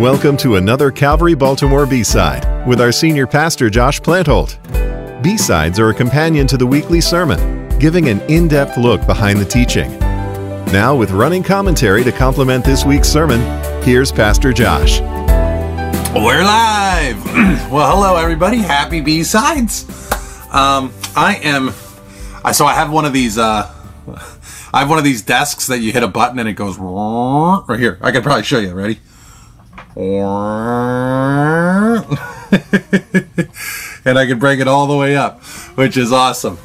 Welcome to another Calvary Baltimore B side with our senior pastor Josh Plantholt. B sides are a companion to the weekly sermon, giving an in depth look behind the teaching. Now, with running commentary to complement this week's sermon, here's Pastor Josh. We're live. well, hello everybody. Happy B sides. Um, I am. So I have one of these. Uh, I have one of these desks that you hit a button and it goes right here. I could probably show you. Ready? and I can bring it all the way up, which is awesome.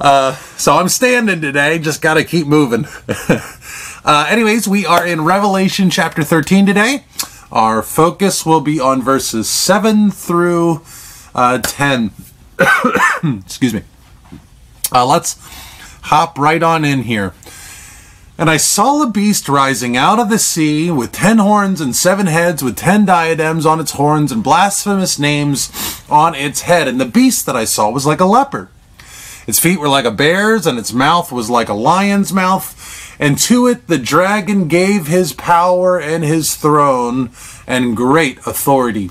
Uh, so I'm standing today, just got to keep moving. uh, anyways, we are in Revelation chapter 13 today. Our focus will be on verses 7 through uh, 10. Excuse me. Uh, let's hop right on in here. And I saw a beast rising out of the sea with ten horns and seven heads, with ten diadems on its horns and blasphemous names on its head. And the beast that I saw was like a leopard. Its feet were like a bear's, and its mouth was like a lion's mouth. And to it the dragon gave his power and his throne and great authority.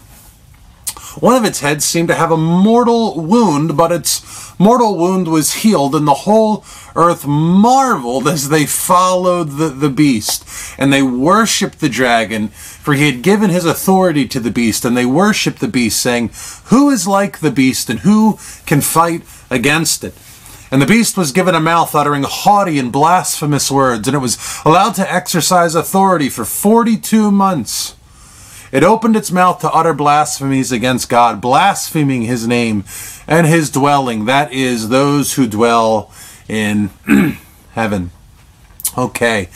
One of its heads seemed to have a mortal wound, but its mortal wound was healed, and the whole earth marveled as they followed the, the beast. And they worshiped the dragon, for he had given his authority to the beast, and they worshiped the beast, saying, Who is like the beast, and who can fight against it? And the beast was given a mouth uttering haughty and blasphemous words, and it was allowed to exercise authority for 42 months. It opened its mouth to utter blasphemies against God, blaspheming his name and his dwelling, that is, those who dwell in heaven. Okay.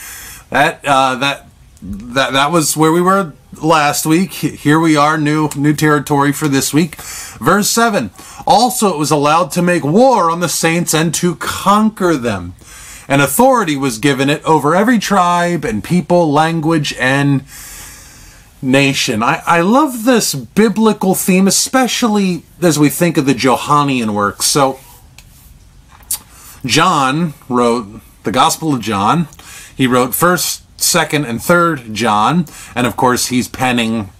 That uh, that that that was where we were last week. Here we are, new new territory for this week. Verse 7. Also it was allowed to make war on the saints and to conquer them. And authority was given it over every tribe and people, language, and nation. I, I love this biblical theme, especially as we think of the Johannine works. So, John wrote the Gospel of John. He wrote 1st, 2nd, and 3rd John. And of course, he's penning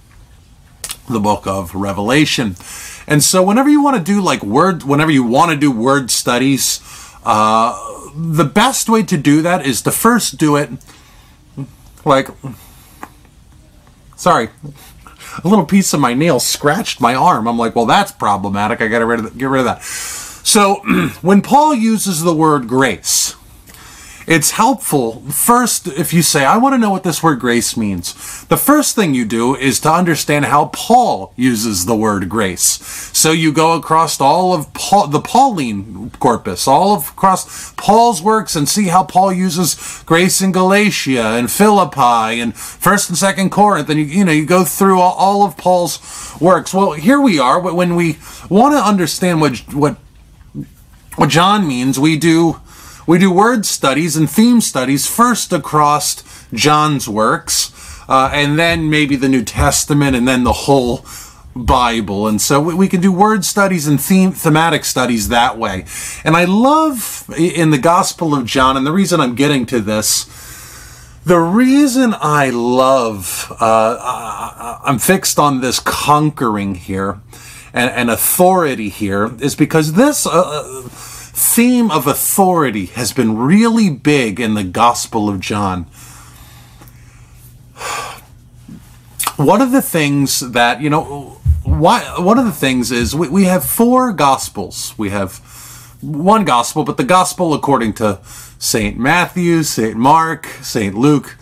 the book of Revelation. And so, whenever you want to do like word, whenever you want to do word studies, uh, the best way to do that is to first do it like Sorry, a little piece of my nail scratched my arm. I'm like, well, that's problematic. I got to get rid of that. So when Paul uses the word grace, it's helpful. First if you say i want to know what this word grace means the first thing you do is to understand how paul uses the word grace. So you go across all of paul, the pauline corpus all of across paul's works and see how paul uses grace in galatia and philippi and first and second corinth and you, you know you go through all, all of paul's works. Well here we are when we want to understand what what what john means we do we do word studies and theme studies first across John's works, uh, and then maybe the New Testament, and then the whole Bible. And so we can do word studies and theme, thematic studies that way. And I love in the Gospel of John, and the reason I'm getting to this, the reason I love, uh, I'm fixed on this conquering here and, and authority here, is because this. Uh, theme of authority has been really big in the Gospel of John. One of the things that, you know, why, one of the things is we, we have four Gospels. We have one Gospel, but the Gospel according to St. Matthew, St. Mark, St. Luke,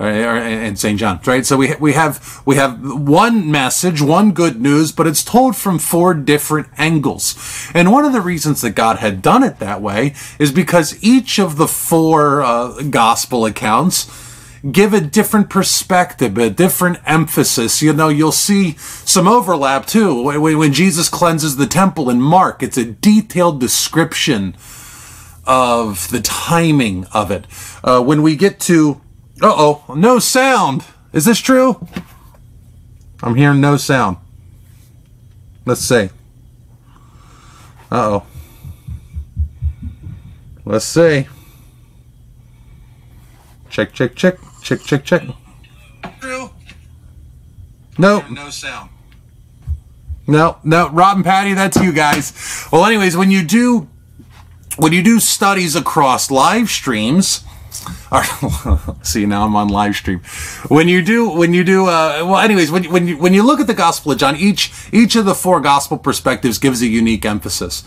and St. John, right? So we we have we have one message, one good news, but it's told from four different angles. And one of the reasons that God had done it that way is because each of the four uh, gospel accounts give a different perspective, a different emphasis. You know, you'll see some overlap too. When, when Jesus cleanses the temple in Mark, it's a detailed description of the timing of it. Uh, when we get to uh oh, no sound. Is this true? I'm hearing no sound. Let's see. Uh oh. Let's see. Check, check, check, check, check, check. True. Nope. No sound. No, no, Rob and Patty, that's you guys. Well, anyways, when you do when you do studies across live streams, or, see now I'm on live stream. When you do when you do uh, well, anyways, when when you when you look at the Gospel of John, each each of the four gospel perspectives gives a unique emphasis.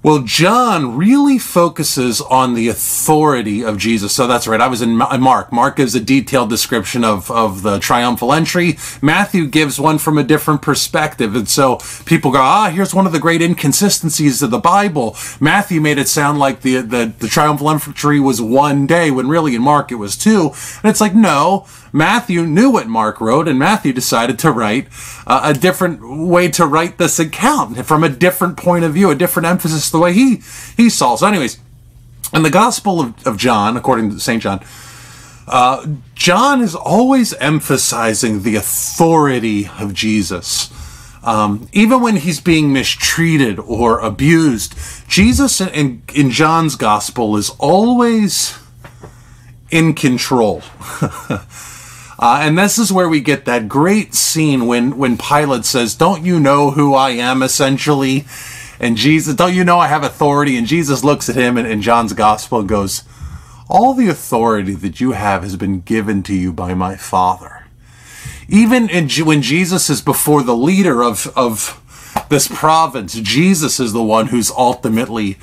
Well, John really focuses on the authority of Jesus. So that's right. I was in Mark. Mark gives a detailed description of, of the triumphal entry. Matthew gives one from a different perspective. And so people go, ah, here's one of the great inconsistencies of the Bible. Matthew made it sound like the, the, the triumphal entry was one day when really in Mark it was two. And it's like, no, Matthew knew what Mark wrote, and Matthew decided to write uh, a different way to write this account from a different point of view, a different emphasis, the way he he saw. So, anyways, in the Gospel of, of John, according to Saint John, uh, John is always emphasizing the authority of Jesus. Um, even when he's being mistreated or abused, Jesus in, in John's gospel is always in control. Uh, and this is where we get that great scene when, when Pilate says, Don't you know who I am, essentially? And Jesus, don't you know I have authority? And Jesus looks at him in, in John's gospel and goes, All the authority that you have has been given to you by my Father. Even in, when Jesus is before the leader of, of this province, Jesus is the one who's ultimately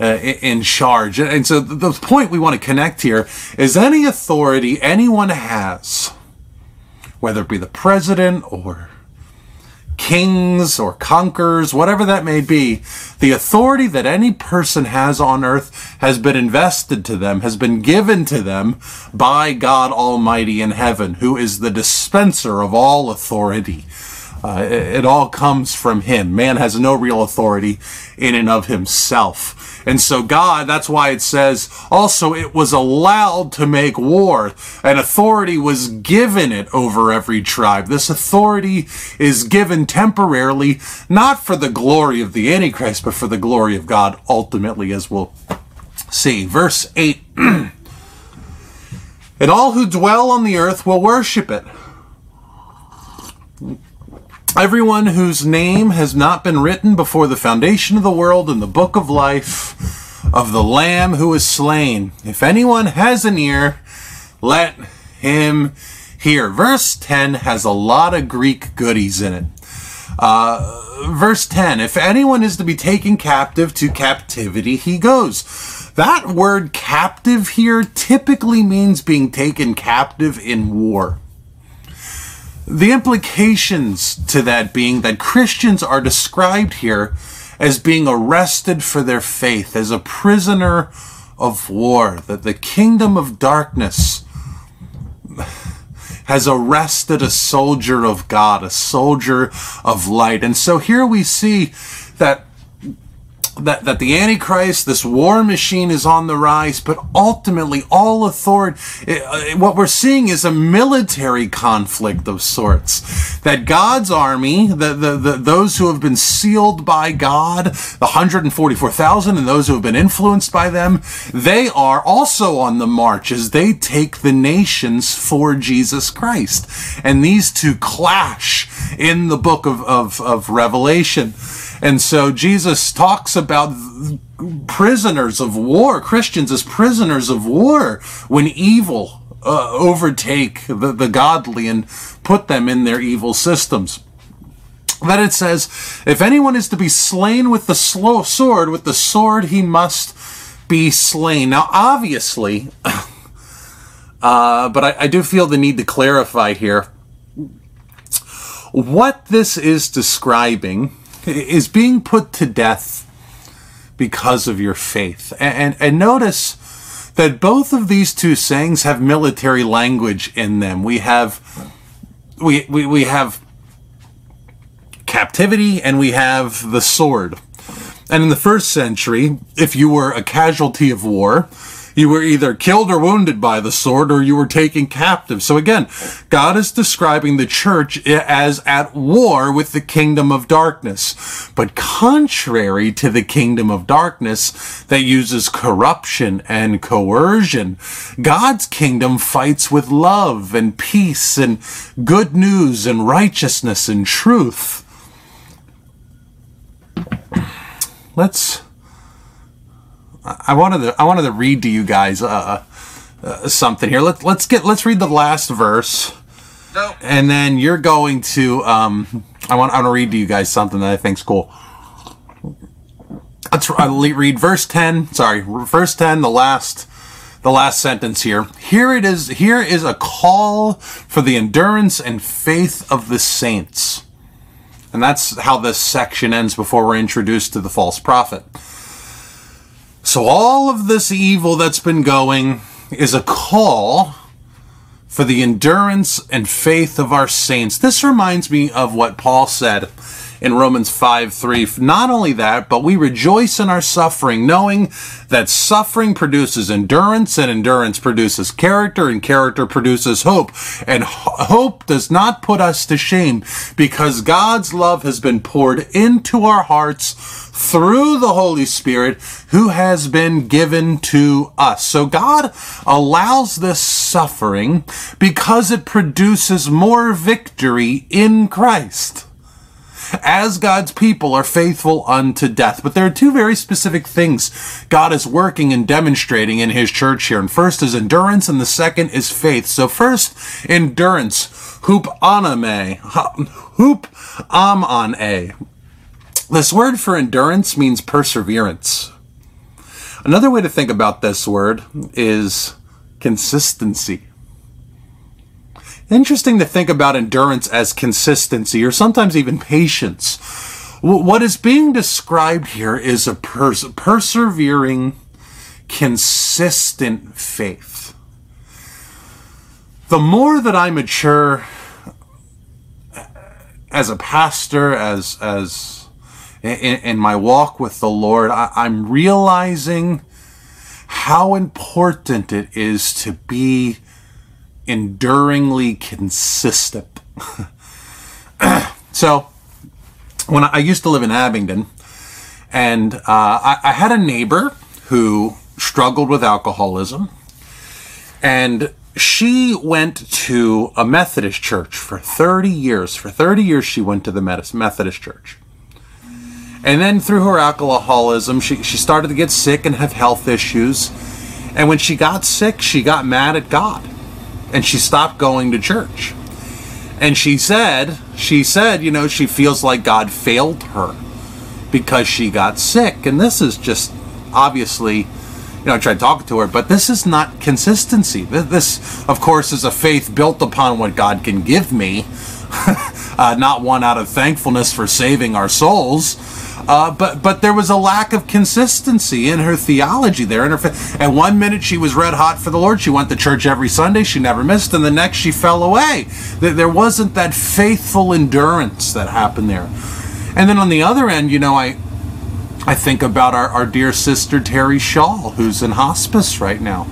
uh, in charge. And so the point we want to connect here is any authority anyone has whether it be the president or kings or conquerors, whatever that may be, the authority that any person has on earth has been invested to them, has been given to them by God Almighty in heaven, who is the dispenser of all authority. Uh, it, it all comes from Him. Man has no real authority in and of himself. And so God, that's why it says also it was allowed to make war. and authority was given it over every tribe. This authority is given temporarily, not for the glory of the Antichrist, but for the glory of God ultimately, as we'll see. Verse 8. and all who dwell on the earth will worship it. Everyone whose name has not been written before the foundation of the world in the book of life of the Lamb who is slain. If anyone has an ear, let him hear. Verse 10 has a lot of Greek goodies in it. Uh, verse 10 If anyone is to be taken captive to captivity, he goes. That word captive here typically means being taken captive in war. The implications to that being that Christians are described here as being arrested for their faith, as a prisoner of war, that the kingdom of darkness has arrested a soldier of God, a soldier of light. And so here we see that that, that the Antichrist, this war machine is on the rise, but ultimately all authority, uh, what we're seeing is a military conflict of sorts. That God's army, the, the, the those who have been sealed by God, the 144,000 and those who have been influenced by them, they are also on the march as they take the nations for Jesus Christ. And these two clash in the book of, of, of Revelation. And so Jesus talks about prisoners of war, Christians as prisoners of war when evil uh, overtake the, the godly and put them in their evil systems. That it says, if anyone is to be slain with the slow sword, with the sword he must be slain. Now, obviously, uh, but I, I do feel the need to clarify here. What this is describing is being put to death because of your faith. And, and, and, notice that both of these two sayings have military language in them. We have we, we, we have captivity and we have the sword. And in the first century, if you were a casualty of war, You were either killed or wounded by the sword, or you were taken captive. So again, God is describing the church as at war with the kingdom of darkness. But contrary to the kingdom of darkness that uses corruption and coercion, God's kingdom fights with love and peace and good news and righteousness and truth. Let's I wanted to I wanted to read to you guys uh, uh, something here. Let's let's get let's read the last verse. No. And then you're going to um I want I want to read to you guys something that I think's cool. Let's uh, read verse 10. Sorry, verse 10, the last the last sentence here. Here it is here is a call for the endurance and faith of the saints. And that's how this section ends before we're introduced to the false prophet. So all of this evil that's been going is a call for the endurance and faith of our saints. This reminds me of what Paul said in Romans 5 3. Not only that, but we rejoice in our suffering, knowing that suffering produces endurance, and endurance produces character, and character produces hope. And hope does not put us to shame because God's love has been poured into our hearts through the Holy Spirit who has been given to us. So God allows this suffering because it produces more victory in Christ as God's people are faithful unto death. But there are two very specific things God is working and demonstrating in his church here. And first is endurance, and the second is faith. So first, endurance. Hoop aname. Hoop amane. This word for endurance means perseverance. Another way to think about this word is consistency. Interesting to think about endurance as consistency or sometimes even patience. What is being described here is a pers- persevering, consistent faith. The more that I mature uh, as a pastor, as as in, in my walk with the Lord, I, I'm realizing how important it is to be enduringly consistent. so, when I, I, used to live in Abingdon, and uh, I, I had a neighbor who struggled with alcoholism, and she went to a Methodist church for 30 years. For 30 years, she went to the Methodist church. And then through her alcoholism, she, she started to get sick and have health issues. And when she got sick, she got mad at God and she stopped going to church. And she said, she said, you know, she feels like God failed her because she got sick. And this is just obviously, you know, I tried talking to her, but this is not consistency. This, of course, is a faith built upon what God can give me, uh, not one out of thankfulness for saving our souls uh, but but there was a lack of consistency in her theology there. Her and one minute she was red hot for the Lord. She went to church every Sunday. She never missed. And the next she fell away. There wasn't that faithful endurance that happened there. And then on the other end, you know, I I think about our, our dear sister Terry Shaw, who's in hospice right now.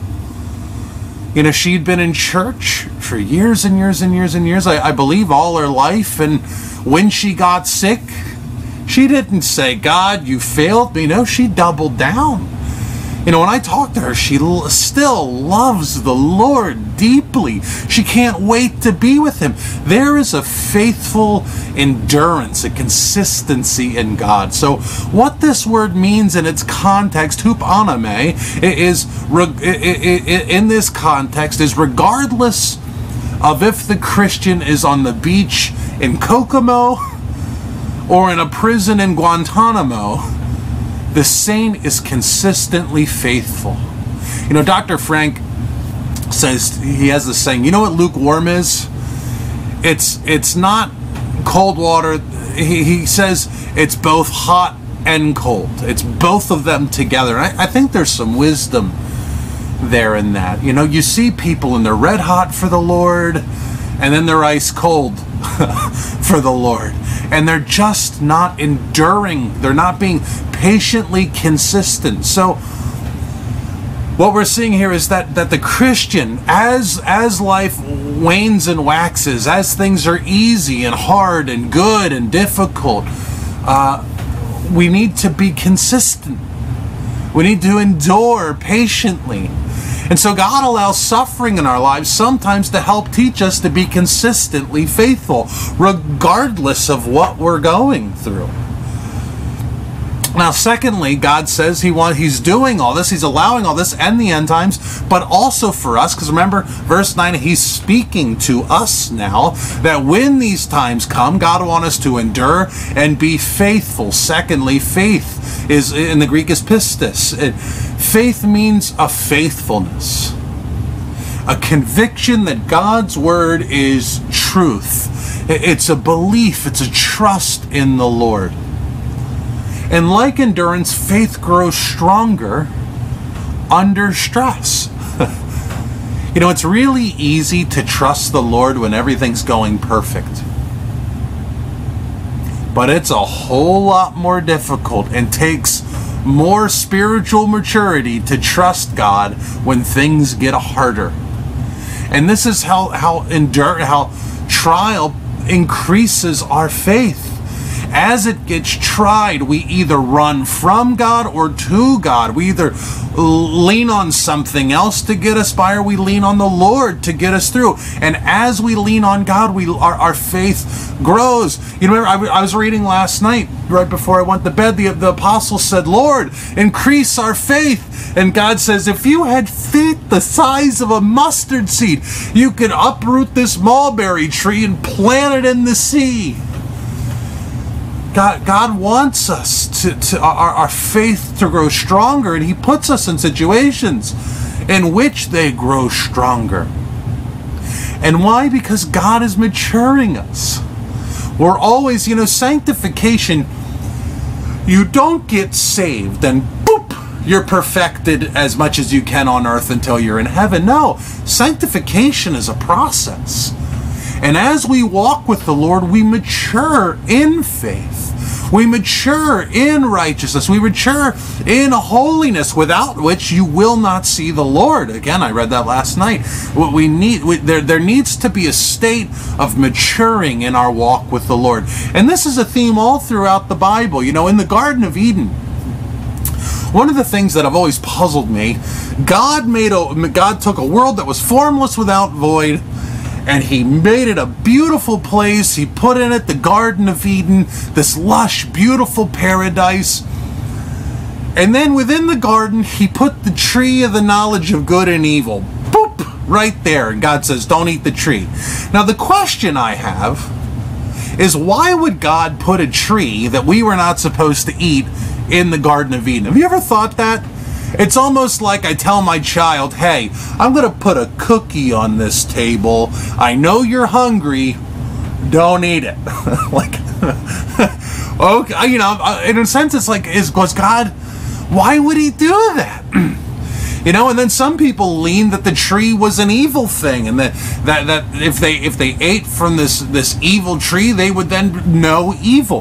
You know, she'd been in church for years and years and years and years. I, I believe all her life. And when she got sick, she didn't say, God, you failed me. No, she doubled down. You know, when I talk to her, she still loves the Lord deeply. She can't wait to be with Him. There is a faithful endurance, a consistency in God. So, what this word means in its context, hupaname, is in this context is regardless of if the Christian is on the beach in Kokomo or in a prison in Guantanamo, the saint is consistently faithful. You know, Dr. Frank says he has this saying, you know what lukewarm is? It's it's not cold water. He, he says it's both hot and cold. It's both of them together. I, I think there's some wisdom there in that. You know, you see people and they're red hot for the Lord, and then they're ice cold for the Lord and they're just not enduring. They're not being patiently consistent. So, what we're seeing here is that that the Christian, as as life wanes and waxes, as things are easy and hard and good and difficult, uh, we need to be consistent. We need to endure patiently. And so God allows suffering in our lives sometimes to help teach us to be consistently faithful, regardless of what we're going through. Now, secondly, God says He want He's doing all this, He's allowing all this and the end times, but also for us, because remember, verse 9, He's speaking to us now that when these times come, God wants us to endure and be faithful. Secondly, faith is in the Greek is pistis. It, faith means a faithfulness. A conviction that God's word is truth. It's a belief, it's a trust in the Lord. And like endurance, faith grows stronger under stress. you know, it's really easy to trust the Lord when everything's going perfect. But it's a whole lot more difficult and takes more spiritual maturity to trust God when things get harder. And this is how how endure how trial increases our faith as it gets tried, we either run from God or to God. We either lean on something else to get us by, or we lean on the Lord to get us through. And as we lean on God, we our, our faith grows. You remember, I, I was reading last night, right before I went to bed, the, the apostle said, Lord, increase our faith. And God says, if you had faith the size of a mustard seed, you could uproot this mulberry tree and plant it in the sea. God, God wants us to, to our, our faith to grow stronger, and He puts us in situations in which they grow stronger. And why? Because God is maturing us. We're always, you know, sanctification, you don't get saved and boop, you're perfected as much as you can on earth until you're in heaven. No, sanctification is a process. And as we walk with the Lord, we mature in faith. We mature in righteousness. We mature in holiness, without which you will not see the Lord. Again, I read that last night. What we need, we, there, there needs to be a state of maturing in our walk with the Lord. And this is a theme all throughout the Bible. You know, in the Garden of Eden, one of the things that have always puzzled me, God made a God took a world that was formless without void and he made it a beautiful place. He put in it the Garden of Eden, this lush, beautiful paradise. And then within the garden, he put the tree of the knowledge of good and evil. Boop! Right there. And God says, don't eat the tree. Now, the question I have is why would God put a tree that we were not supposed to eat in the Garden of Eden? Have you ever thought that? It's almost like I tell my child, hey, I'm going to put a cookie on this table. I know you're hungry. Don't eat it. like, okay, you know, in a sense, it's like, is was God, why would he do that? you know and then some people lean that the tree was an evil thing and that, that that if they if they ate from this this evil tree they would then know evil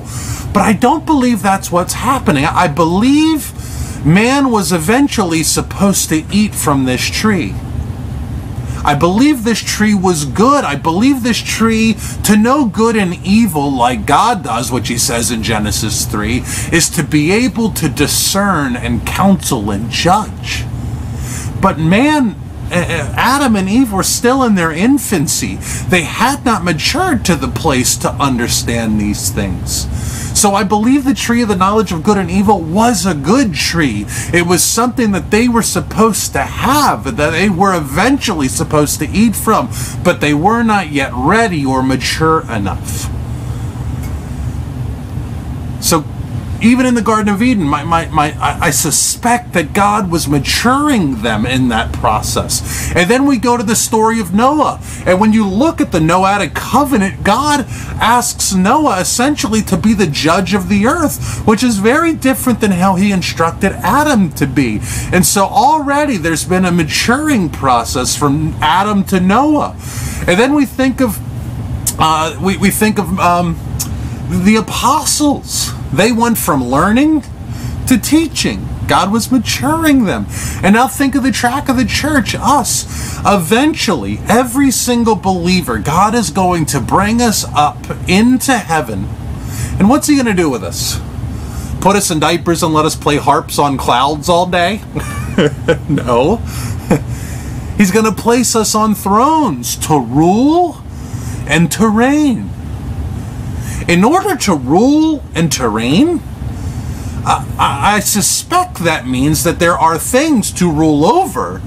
but i don't believe that's what's happening i believe man was eventually supposed to eat from this tree. I believe this tree was good. I believe this tree to know good and evil like God does, which he says in Genesis 3, is to be able to discern and counsel and judge. But man, Adam and Eve were still in their infancy. They had not matured to the place to understand these things. So I believe the tree of the knowledge of good and evil was a good tree. It was something that they were supposed to have, that they were eventually supposed to eat from, but they were not yet ready or mature enough. So even in the Garden of Eden, my, my, my, I suspect that God was maturing them in that process. And then we go to the story of Noah. And when you look at the Noahic covenant, God asks Noah essentially to be the judge of the earth, which is very different than how he instructed Adam to be. And so already there's been a maturing process from Adam to Noah. And then we think of, uh, we, we think of um, the apostles they went from learning to teaching. God was maturing them. And now think of the track of the church, us. Eventually, every single believer, God is going to bring us up into heaven. And what's He going to do with us? Put us in diapers and let us play harps on clouds all day? no. He's going to place us on thrones to rule and to reign. In order to rule and to reign, I, I, suspect that means that there are things to rule over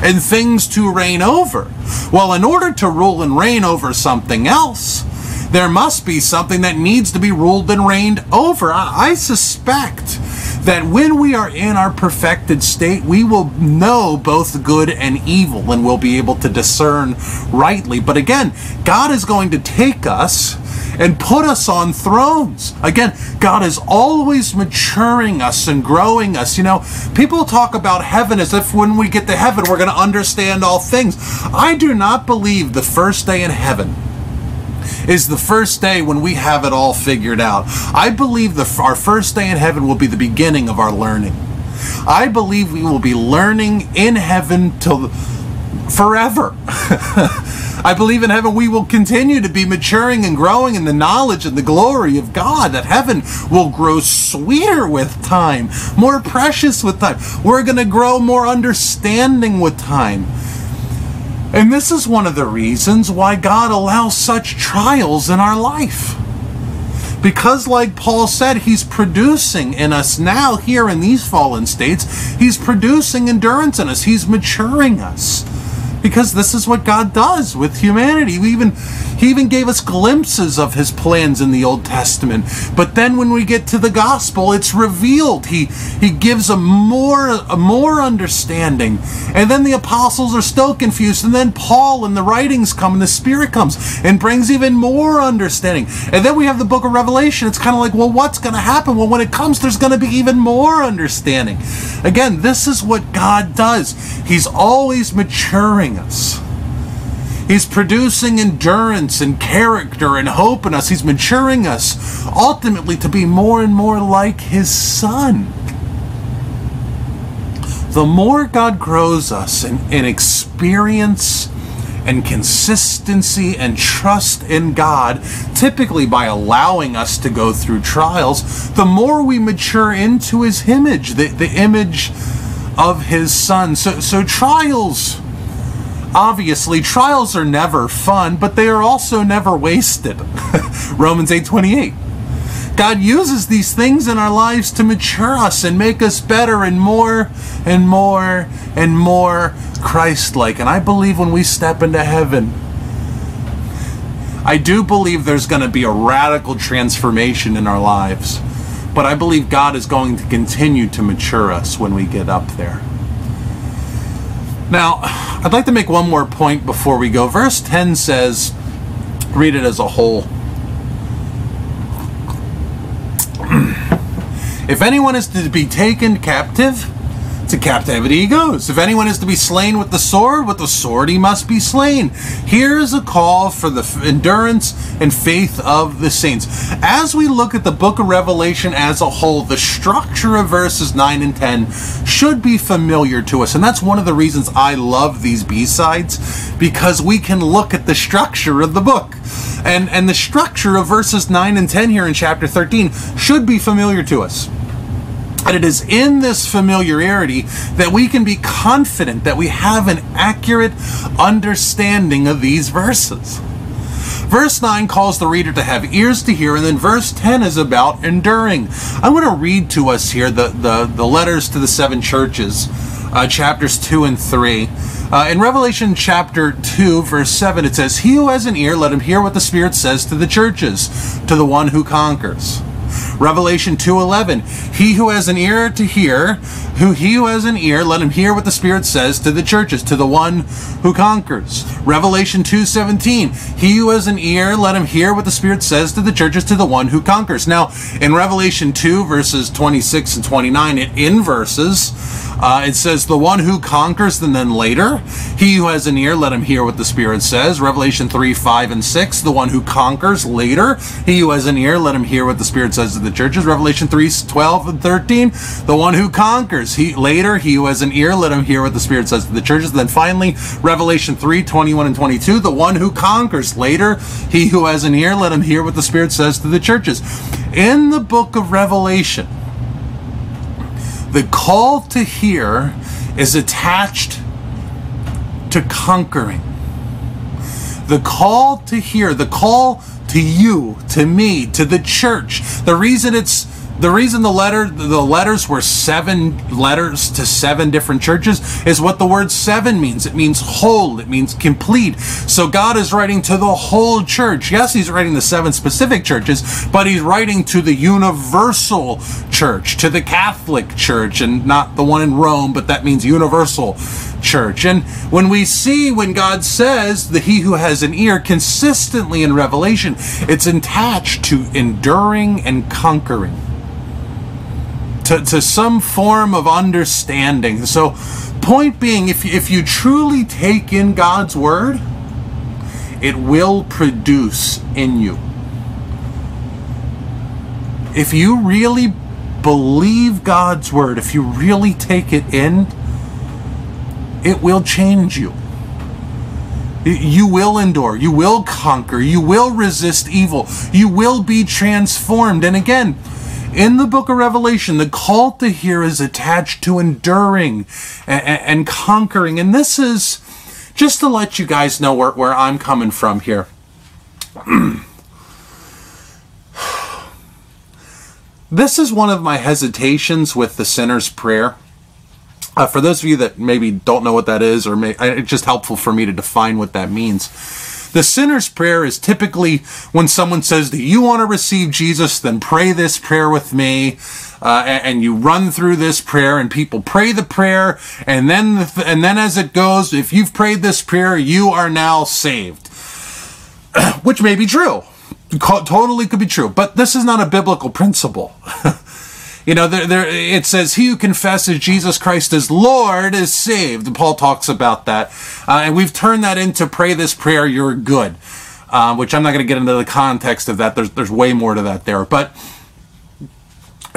and things to reign over. Well, in order to rule and reign over something else, there must be something that needs to be ruled and reigned over. I, I suspect that when we are in our perfected state, we will know both good and evil and we'll be able to discern rightly. But again, God is going to take us and put us on thrones. Again, God is always maturing us and growing us. You know, people talk about heaven as if when we get to heaven, we're going to understand all things. I do not believe the first day in heaven is the first day when we have it all figured out. I believe the, our first day in heaven will be the beginning of our learning. I believe we will be learning in heaven till forever. I believe in heaven we will continue to be maturing and growing in the knowledge and the glory of God, that heaven will grow sweeter with time, more precious with time. We're going to grow more understanding with time. And this is one of the reasons why God allows such trials in our life. Because, like Paul said, he's producing in us now, here in these fallen states, he's producing endurance in us, he's maturing us because this is what God does with humanity. We even he even gave us glimpses of his plans in the Old Testament. But then when we get to the gospel, it's revealed. He he gives a more a more understanding. And then the apostles are still confused. And then Paul and the writings come and the Spirit comes and brings even more understanding. And then we have the book of Revelation. It's kind of like, well, what's going to happen? Well, when it comes, there's going to be even more understanding. Again, this is what God does. He's always maturing us. He's producing endurance and character and hope in us. He's maturing us ultimately to be more and more like His Son. The more God grows us in, in experience and consistency and trust in God, typically by allowing us to go through trials, the more we mature into His image, the, the image of His Son. So, so trials Obviously, trials are never fun, but they are also never wasted. Romans 8:28. God uses these things in our lives to mature us and make us better and more and more and more Christ-like. And I believe when we step into heaven, I do believe there's going to be a radical transformation in our lives. But I believe God is going to continue to mature us when we get up there. Now, I'd like to make one more point before we go. Verse 10 says, read it as a whole. if anyone is to be taken captive, to captivity he goes. If anyone is to be slain with the sword, with the sword he must be slain. Here is a call for the endurance and faith of the saints. As we look at the book of Revelation as a whole, the structure of verses 9 and 10 should be familiar to us. And that's one of the reasons I love these B-sides, because we can look at the structure of the book. And, and the structure of verses 9 and 10 here in chapter 13 should be familiar to us. And it is in this familiarity that we can be confident that we have an accurate understanding of these verses. Verse 9 calls the reader to have ears to hear, and then verse 10 is about enduring. I want to read to us here the, the, the letters to the seven churches, uh, chapters 2 and 3. Uh, in Revelation chapter 2, verse 7, it says, He who has an ear, let him hear what the Spirit says to the churches, to the one who conquers. Revelation 2:11 He who has an ear to hear who he who has an ear let him hear what the spirit says to the churches to the one who conquers. Revelation 2:17 He who has an ear let him hear what the spirit says to the churches to the one who conquers. Now in Revelation 2 verses 26 and 29 it inverses Uh, it says, the one who conquers, and then later, he who has an ear, let him hear what the Spirit says. Revelation 3, 5, and 6, the one who conquers, later, he who has an ear, let him hear what the Spirit says to the churches. Revelation 3, 12, and 13, the one who conquers, he later, he who has an ear, let him hear what the Spirit says to the churches. Then finally, Revelation 3, 21 and 22, the one who conquers, later, he who has an ear, let him hear what the Spirit says to the churches. In the book of Revelation, the call to hear is attached to conquering. The call to hear, the call to you, to me, to the church. The reason it's the reason the letter the letters were seven letters to seven different churches is what the word seven means. It means whole. It means complete. So god is writing to the whole church. Yes he's writing the seven specific churches but he's writing to the universal church to the catholic church and not the one in rome but that means universal church. And when we see when god says that he who has an ear consistently in revelation it's attached to enduring and conquering to, to some form of understanding. So, point being, if, if you truly take in God's word, it will produce in you. If you really believe God's word, if you really take it in, it will change you. You will endure. You will conquer. You will resist evil. You will be transformed. And again, in the book of Revelation, the call to hear is attached to enduring and, and conquering. And this is just to let you guys know where, where I'm coming from here. this is one of my hesitations with the sinner's prayer. Uh, for those of you that maybe don't know what that is, or may, it's just helpful for me to define what that means. The sinner's prayer is typically when someone says, Do you want to receive Jesus? Then pray this prayer with me. Uh, and, and, you run through this prayer, and people pray the prayer, and then the th- and then as it goes, if you've prayed this prayer, you are now saved, which may be true, totally could be true, but this is not a biblical principle. You know, there, there, it says, He who confesses Jesus Christ as Lord is saved. Paul talks about that. Uh, and we've turned that into pray this prayer, you're good, uh, which I'm not going to get into the context of that. There's, there's way more to that there. But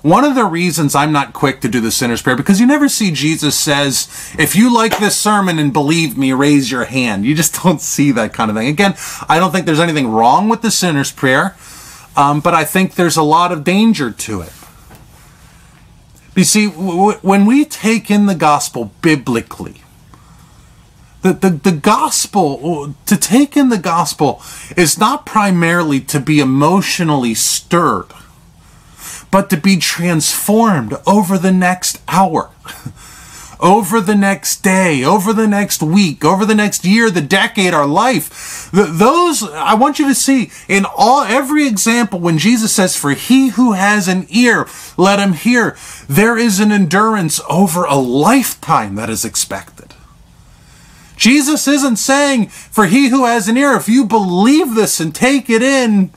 one of the reasons I'm not quick to do the sinner's prayer, because you never see Jesus says, if you like this sermon and believe me, raise your hand. You just don't see that kind of thing. Again, I don't think there's anything wrong with the sinner's prayer. Um, but I think there's a lot of danger to it. You see, when we take in the gospel biblically, the, the, the gospel, to take in the gospel is not primarily to be emotionally stirred, but to be transformed over the next hour. over the next day, over the next week, over the next year, the decade, our life. those, I want you to see in all, every example when Jesus says, for he who has an ear, let him hear, there is an endurance over a lifetime that is expected. Jesus isn't saying, for he who has an ear, if you believe this and take it in,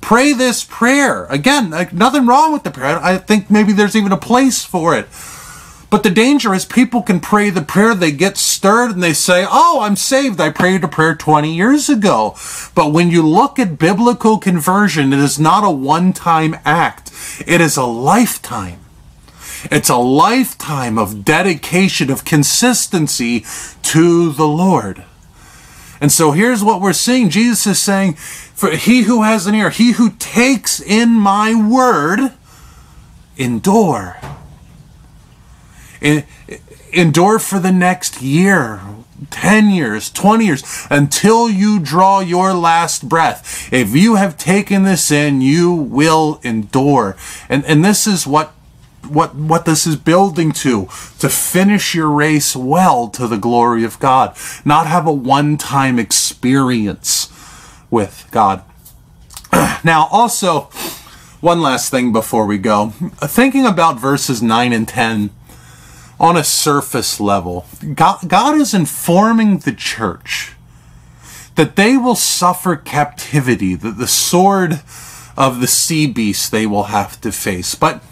pray this prayer. Again, like, nothing wrong with the prayer. I think maybe there's even a place for it. But the danger is people can pray the prayer, they get stirred, and they say, Oh, I'm saved. I prayed a prayer 20 years ago. But when you look at biblical conversion, it is not a one time act, it is a lifetime. It's a lifetime of dedication, of consistency to the Lord. And so here's what we're seeing Jesus is saying, For he who has an ear, he who takes in my word, endure endure for the next year, 10 years, 20 years, until you draw your last breath. If you have taken this in, you will endure. And, and this is what what what this is building to to finish your race well to the glory of God not have a one-time experience with God now also one last thing before we go thinking about verses 9 and 10 on a surface level, God, God is informing the church that they will suffer captivity, that the sword of the sea beast they will have to face. But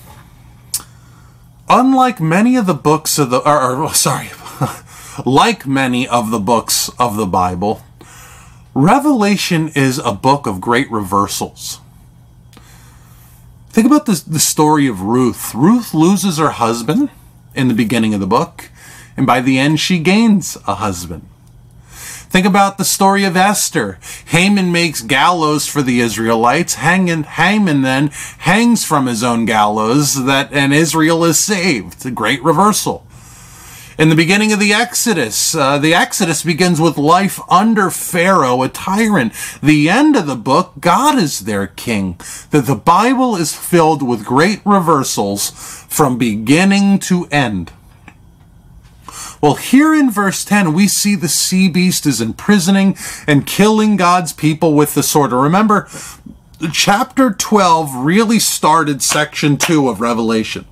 unlike many of the books of the, or, or sorry, like many of the books of the Bible, Revelation is a book of great reversals. Think about this, the story of Ruth. Ruth loses her husband in the beginning of the book, and by the end, she gains a husband. Think about the story of Esther. Haman makes gallows for the Israelites. Haman, Haman then hangs from his own gallows that, and Israel is saved. A great reversal. In the beginning of the Exodus, uh, the Exodus begins with life under Pharaoh, a tyrant. The end of the book, God is their king. That the Bible is filled with great reversals from beginning to end. Well, here in verse 10, we see the sea beast is imprisoning and killing God's people with the sword. Remember, chapter 12 really started section 2 of Revelation.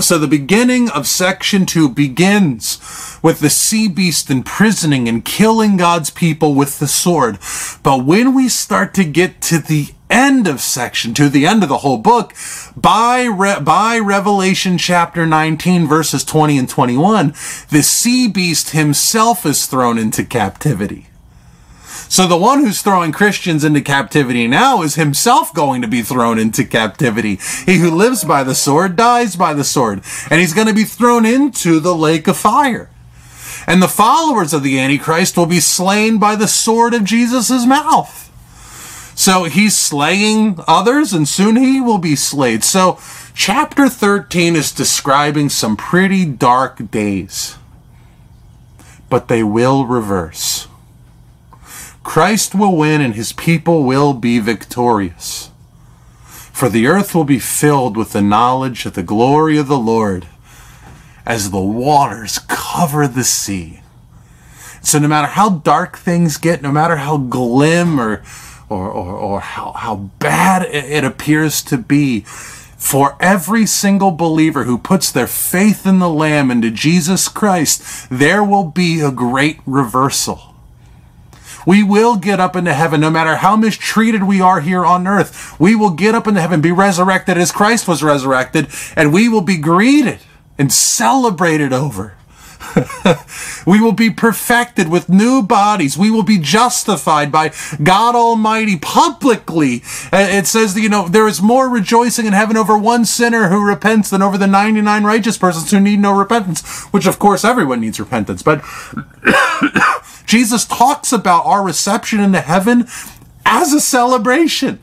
So the beginning of section 2 begins with the sea beast imprisoning and killing God's people with the sword. But when we start to get to the end of section 2, the end of the whole book, by, Re- by Revelation chapter 19, verses 20 and 21, the sea beast himself is thrown into captivity. So the one who's throwing Christians into captivity now is himself going to be thrown into captivity. He who lives by the sword dies by the sword, and he's going to be thrown into the lake of fire. And the followers of the Antichrist will be slain by the sword of Jesus' mouth. So he's slaying others and soon he will be slayed. So chapter 13 is describing some pretty dark days. But they will reverse. Christ will win and his people will be victorious. For the earth will be filled with the knowledge of the glory of the Lord as the waters cover the sea. So no matter how dark things get, no matter how glim or or, or, or how, how bad it appears to be for every single believer who puts their faith in the Lamb and to Jesus Christ, there will be a great reversal. We will get up into heaven no matter how mistreated we are here on earth. We will get up into heaven, be resurrected as Christ was resurrected, and we will be greeted and celebrated over. we will be perfected with new bodies. We will be justified by God Almighty publicly. Uh, it says that, you know, there is more rejoicing in heaven over one sinner who repents than over the 99 righteous persons who need no repentance, which of course everyone needs repentance. But Jesus talks about our reception into heaven as a celebration.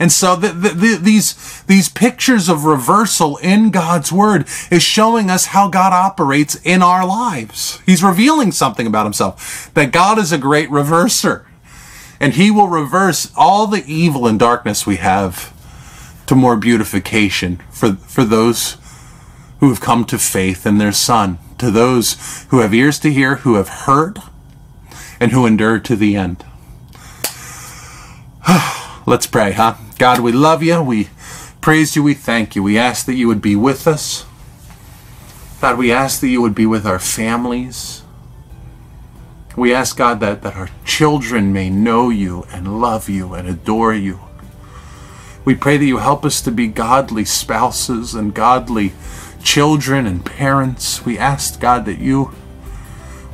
And so the, the, the, these, these pictures of reversal in God's word is showing us how God operates in our lives. He's revealing something about himself, that God is a great reverser. And he will reverse all the evil and darkness we have to more beautification for, for those who have come to faith in their son, to those who have ears to hear, who have heard, and who endure to the end. Let's pray, huh? God, we love you. We praise you. We thank you. We ask that you would be with us. God, we ask that you would be with our families. We ask, God, that, that our children may know you and love you and adore you. We pray that you help us to be godly spouses and godly children and parents. We ask, God, that you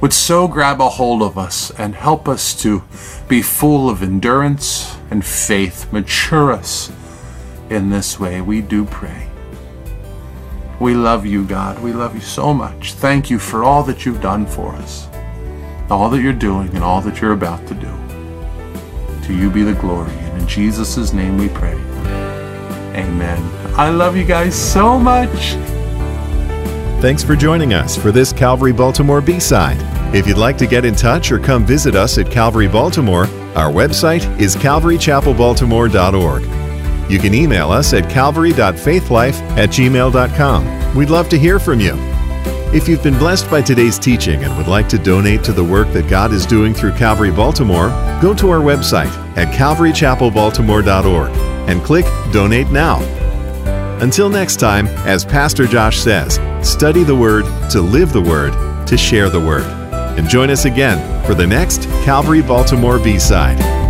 would so grab a hold of us and help us to be full of endurance and faith. Mature us in this way. We do pray. We love you, God. We love you so much. Thank you for all that you've done for us, all that you're doing, and all that you're about to do. To you be the glory. And in Jesus' name we pray. Amen. I love you guys so much. Thanks for joining us for this Calvary Baltimore B side. If you'd like to get in touch or come visit us at Calvary Baltimore, our website is calvarychapelbaltimore.org. You can email us at calvary.faithlife at gmail.com. We'd love to hear from you. If you've been blessed by today's teaching and would like to donate to the work that God is doing through Calvary Baltimore, go to our website at calvarychapelbaltimore.org and click Donate Now. Until next time, as Pastor Josh says, study the Word to live the Word to share the Word. And join us again for the next Calvary Baltimore B side.